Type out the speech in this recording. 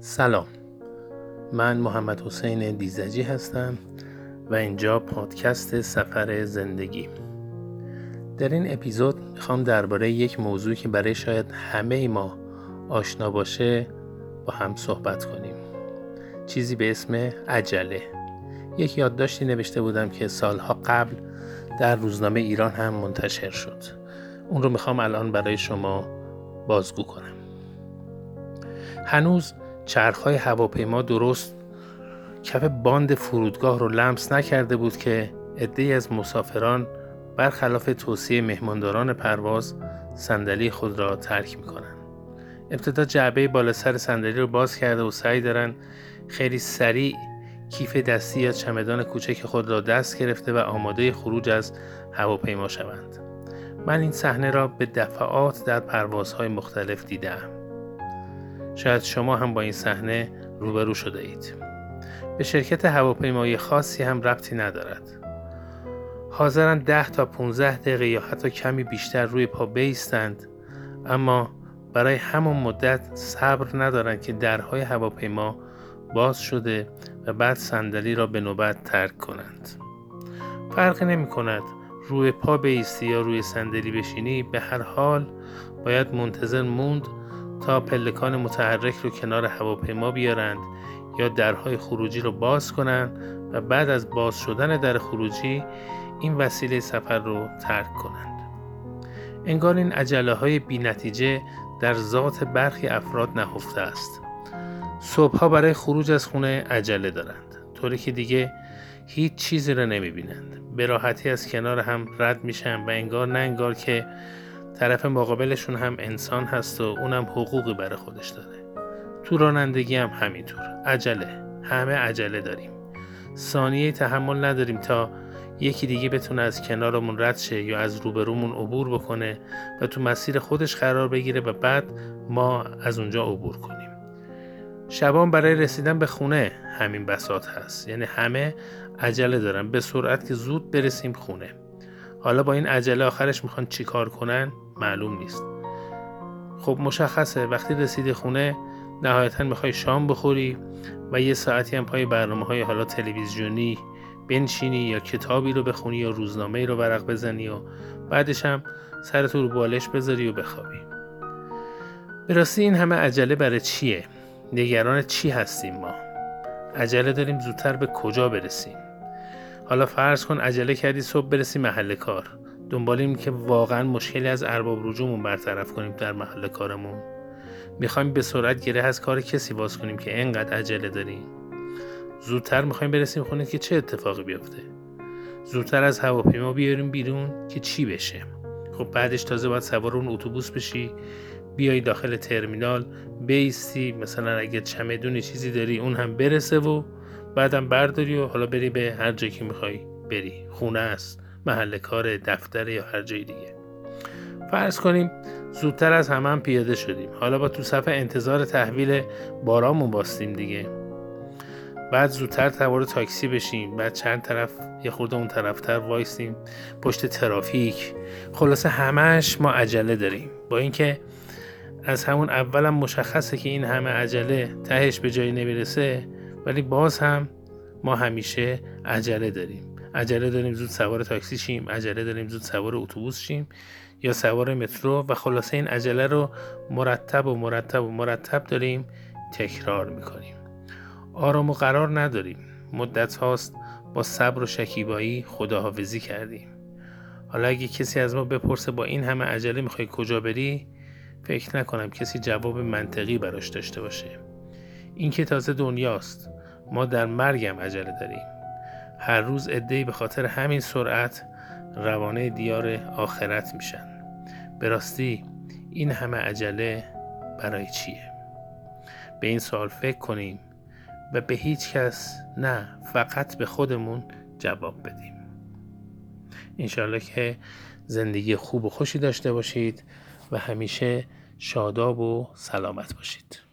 سلام. من محمد حسین دیزجی هستم و اینجا پادکست سفر زندگی. در این اپیزود می‌خوام درباره یک موضوع که برای شاید همه ما آشنا باشه با هم صحبت کنیم. چیزی به اسم عجله. یک یادداشتی نوشته بودم که سالها قبل در روزنامه ایران هم منتشر شد. اون رو می‌خوام الان برای شما بازگو کنم. هنوز چرخهای هواپیما درست کف باند فرودگاه رو لمس نکرده بود که عدهای از مسافران برخلاف توصیه مهمانداران پرواز صندلی خود را ترک می‌کنند. ابتدا جعبه بالا سر صندلی رو باز کرده و سعی دارن خیلی سریع کیف دستی یا چمدان کوچک خود را دست گرفته و آماده خروج از هواپیما شوند. من این صحنه را به دفعات در پروازهای مختلف دیدم شاید شما هم با این صحنه روبرو شده اید. به شرکت هواپیمایی خاصی هم ربطی ندارد. حاضرن 10 تا 15 دقیقه یا حتی کمی بیشتر روی پا بیستند اما برای همون مدت صبر ندارند که درهای هواپیما باز شده و بعد صندلی را به نوبت ترک کنند. فرقی نمی کند روی پا بیستی یا روی صندلی بشینی به هر حال باید منتظر موند تا پلکان متحرک رو کنار هواپیما بیارند یا درهای خروجی رو باز کنند و بعد از باز شدن در خروجی این وسیله سفر رو ترک کنند. انگار این عجله های بی نتیجه در ذات برخی افراد نهفته است. صبحها برای خروج از خونه عجله دارند. طوری که دیگه هیچ چیزی را نمی بینند. به راحتی از کنار هم رد میشن و انگار نه انگار که طرف مقابلشون هم انسان هست و اونم حقوقی برای خودش داره تو رانندگی هم همینطور. عجله. همه عجله داریم. ثانیه تحمل نداریم تا یکی دیگه بتونه از کنارمون رد شه یا از روبرومون عبور بکنه و تو مسیر خودش قرار بگیره و بعد ما از اونجا عبور کنیم. شبان برای رسیدن به خونه همین بساط هست. یعنی همه عجله دارن. به سرعت که زود برسیم خونه. حالا با این عجله آخرش می‌خوان چیکار کنن؟ معلوم نیست خب مشخصه وقتی رسیدی خونه نهایتا می‌خوای شام بخوری و یه ساعتی هم پای برنامه های حالا تلویزیونی بنشینی یا کتابی رو بخونی یا روزنامه رو ورق بزنی و بعدش هم سرتو رو بالش بذاری و بخوابی به راستی این همه عجله برای چیه؟ نگران چی هستیم ما؟ عجله داریم زودتر به کجا برسیم؟ حالا فرض کن عجله کردی صبح برسی محل کار دنبال این که واقعا مشکلی از ارباب رجومون برطرف کنیم در محل کارمون. می‌خوایم به سرعت گره از کار کسی باز کنیم که انقدر عجله داریم. زودتر می‌خوایم برسیم خونه که چه اتفاقی بیفته. زودتر از هواپیما بیاریم بیرون که چی بشه. خب بعدش تازه باید سوار اون اتوبوس بشی بیای داخل ترمینال بیستی مثلا اگه چمدونی چیزی داری اون هم برسه و بعدم برداری و حالا بری به هر جایی که می‌خوای بری. خونه است. محل کار دفتر یا هر جای دیگه. فرض کنیم زودتر از همه هم پیاده شدیم. حالا با تو صفحه انتظار تحویل بارامون باستیم دیگه. بعد زودتر تبار تاکسی بشیم. بعد چند طرف یه خورده اون طرفتر وایسیم. پشت ترافیک. خلاصه همش ما عجله داریم. با اینکه از همون اولم مشخصه که این همه عجله تهش به جایی نمی‌رسه ولی باز هم ما همیشه عجله داریم. عجله داریم زود سوار تاکسی شیم عجله داریم زود سوار اتوبوس شیم یا سوار مترو و خلاصه این عجله رو مرتب و مرتب و مرتب داریم تکرار می‌کنیم. آرام و قرار نداریم. مدت هاست با صبر و شکیبایی خداحافظی کردیم. حالا اگه کسی از ما بپرسه با این همه عجله می‌خوای کجا بری فکر نکنم کسی جواب منطقی براش داشته باشه. این که تازه دنیاست. ما در مرگم عجله داریم. هر روز عدهای به خاطر همین سرعت روانه دیار آخرت میشن. به راستی این همه عجله برای چیه؟ به این سوال فکر کنیم و به هیچ کس نه فقط به خودمون جواب بدیم. انشالله که زندگی خوب و خوشی داشته باشید و همیشه شاداب و سلامت باشید.